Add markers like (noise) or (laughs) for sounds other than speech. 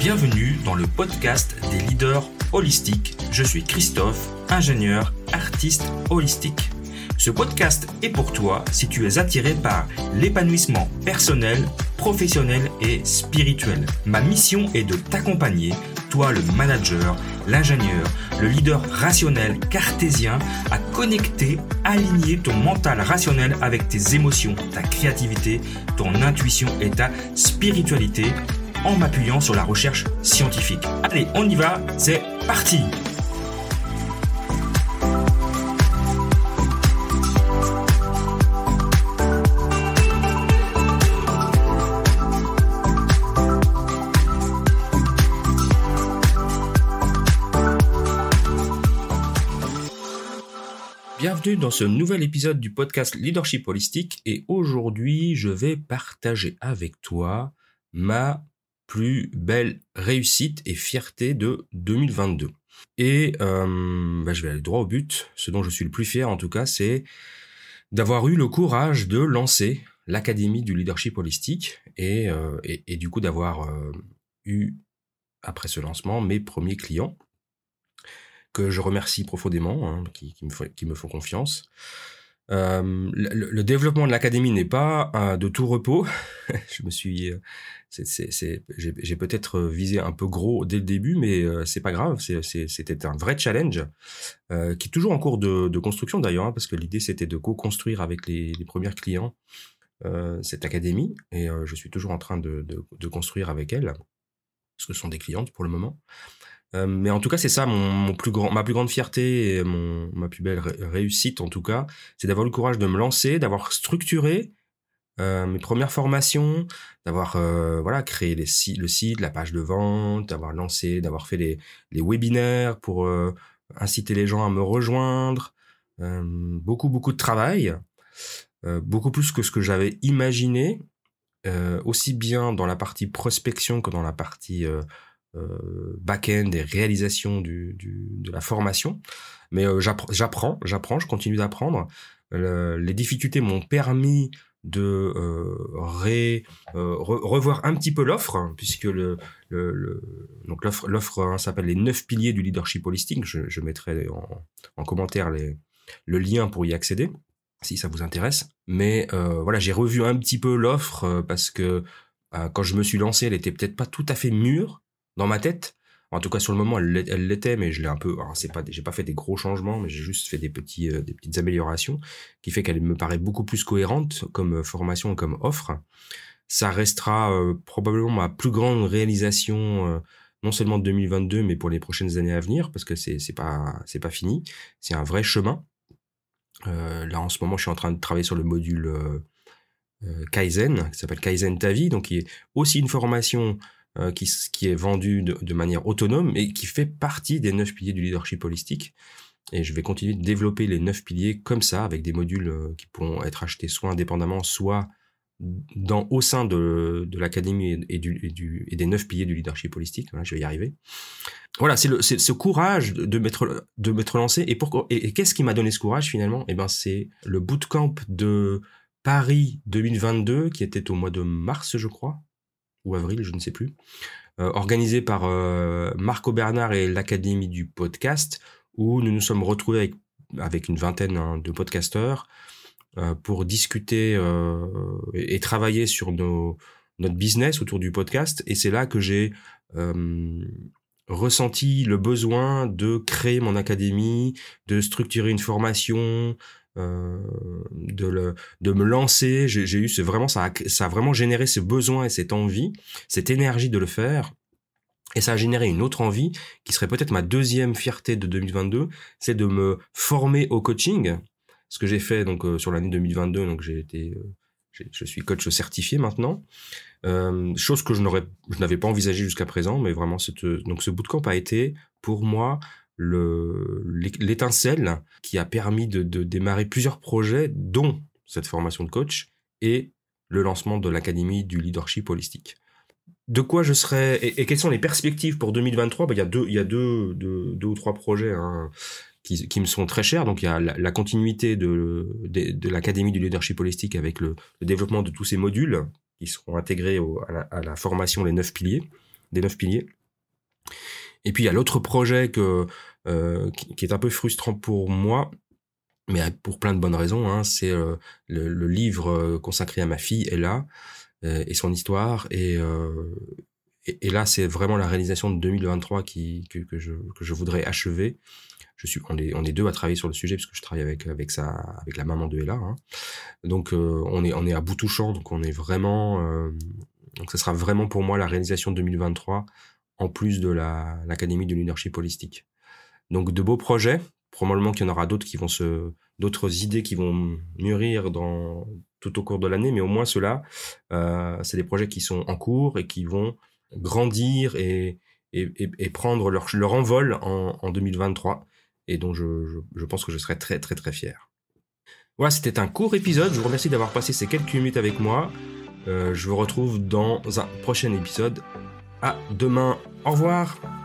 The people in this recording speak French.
Bienvenue dans le podcast des leaders holistiques. Je suis Christophe, ingénieur, artiste holistique. Ce podcast est pour toi si tu es attiré par l'épanouissement personnel, professionnel et spirituel. Ma mission est de t'accompagner, toi le manager, l'ingénieur, le leader rationnel cartésien, à connecter, aligner ton mental rationnel avec tes émotions, ta créativité, ton intuition et ta spiritualité en m'appuyant sur la recherche scientifique. Allez, on y va, c'est parti Bienvenue dans ce nouvel épisode du podcast Leadership Holistique et aujourd'hui je vais partager avec toi ma plus belle réussite et fierté de 2022. Et euh, bah, je vais aller droit au but. Ce dont je suis le plus fier en tout cas, c'est d'avoir eu le courage de lancer l'Académie du leadership holistique et, euh, du coup d'avoir euh, eu, après ce lancement, mes premiers clients que je remercie profondément, hein, qui, me font confiance. Euh, le, développement de l'académie n'est pas de tout repos. (laughs) je me suis, j'ai peut-être visé un peu gros dès le début, mais euh, c'est pas grave. C'était un vrai challenge euh, qui est toujours en cours de, construction d'ailleurs, hein, parce que l'idée c'était de co-construire avec les, les, premiers clients euh, cette académie, et je suis toujours en train de construire avec elle, parce que ce sont des clientes pour le moment. Euh, mais en tout cas, c'est ça mon, plus grand, ma plus grande fierté et mon, ma plus belle réussite en tout cas, c'est d'avoir le courage de me lancer, d'avoir structuré euh, mes premières formations, d'avoir euh, voilà créé le site, la page de vente, d'avoir lancé, d'avoir fait les, les webinaires pour inciter les gens à me rejoindre. beaucoup beaucoup de travail, beaucoup plus que ce que j'avais imaginé, aussi bien dans la partie prospection que dans la partie back-end et réalisation du, de la formation. Mais euh, j'apprends, j'apprends, je continue d'apprendre. les difficultés m'ont permis de euh, euh, revoir un petit peu l'offre, hein, puisque le, donc l'offre, l'offre hein, s'appelle les neuf piliers du leadership holistique. Je, mettrai en, en commentaire le lien pour y accéder si ça vous intéresse. Mais euh, voilà, j'ai revu un petit peu l'offre parce que quand je me suis lancé, elle était peut-être pas tout à fait mûre dans ma tête. En tout cas, sur le moment, elle l'était, mais je l'ai un peu. C'est pas, j'ai pas fait des gros changements, mais j'ai juste fait des petits, euh, des petites améliorations, qui fait qu'elle me paraît beaucoup plus cohérente comme euh, formation, comme offre. Ça restera euh, probablement ma plus grande réalisation, non seulement de 2022, mais pour les prochaines années à venir, parce que c'est pas, c'est pas fini. C'est un vrai chemin. là, en ce moment, je suis en train de travailler sur le module Kaizen, qui s'appelle Kaizen Ta Vie, donc qui est aussi une formation euh, qui, est vendu de, manière autonome et qui fait partie des neuf piliers du leadership holistique. Et je vais continuer de développer les neuf piliers comme ça, avec des modules euh, qui pourront être achetés soit indépendamment, soit au sein de, l'académie et, des neuf piliers du leadership holistique. Voilà, je vais y arriver. Voilà, c'est ce courage de m'être de lancé. Et, et, qu'est-ce qui m'a donné ce courage finalement? Eh ben, c'est le bootcamp de Paris 2022 qui était au mois de mars, je crois, ou avril, je ne sais plus, euh, organisé par euh, Marco Bernard et l'Académie du podcast, où nous nous sommes retrouvés avec, avec une vingtaine hein, de podcasteurs euh, pour discuter et, et, travailler sur nos, notre business autour du podcast. Et c'est là que j'ai ressenti le besoin de créer mon académie, de structurer une formation, de, le, de me lancer. J'ai eu c'est vraiment ça a, ça a vraiment généré ce besoin et cette envie, cette énergie de le faire. Et ça a généré une autre envie qui serait peut-être ma deuxième fierté de 2022, c'est de me former au coaching. Ce que j'ai fait donc euh, sur l'année 2022, donc j'ai été, euh, je suis coach certifié maintenant. Euh, chose que je n'aurais, je n'avais pas envisagé jusqu'à présent, mais vraiment cette, donc ce bootcamp a été pour moi l'étincelle qui a permis de, démarrer plusieurs projets, dont cette formation de coach et le lancement de l'Académie du leadership holistique. De quoi je serais et, quelles sont les perspectives pour 2023 ben, Il y a deux, il y a deux, deux, ou trois projets hein, qui, qui, me sont très chers. Donc il y a la, continuité de, de, l'Académie du leadership holistique avec le, développement de tous ces modules qui seront intégrés à, la, à, la, formation les neuf piliers des neuf piliers. Et puis il y a l'autre projet que, euh, qui, est un peu frustrant pour moi, mais pour plein de bonnes raisons. Hein, c'est euh, le, livre consacré à ma fille, Ella, et son histoire. Et, et, là, c'est vraiment la réalisation de 2023 qui, que, que, je, que je voudrais achever. Je suis, on est, on est deux à travailler sur le sujet puisque je travaille avec avec sa, avec la maman de Ella. Hein. Donc euh, on est on est à bout touchant, donc on est vraiment, euh, donc ce sera vraiment pour moi la réalisation de 2023 en plus de la l'académie de leadership holistique. Donc de beaux projets. Probablement qu'il y en aura d'autres qui vont se, d'autres idées qui vont mûrir dans tout au cours de l'année, mais au moins ceux-là, euh, c'est des projets qui sont en cours et qui vont grandir et, prendre leur, envol en, en, 2023 et dont je, je, pense que je serai très très très fier. Voilà, c'était un court épisode. Je vous remercie d'avoir passé ces quelques minutes avec moi. Euh, je vous retrouve dans un prochain épisode. À demain. Au revoir.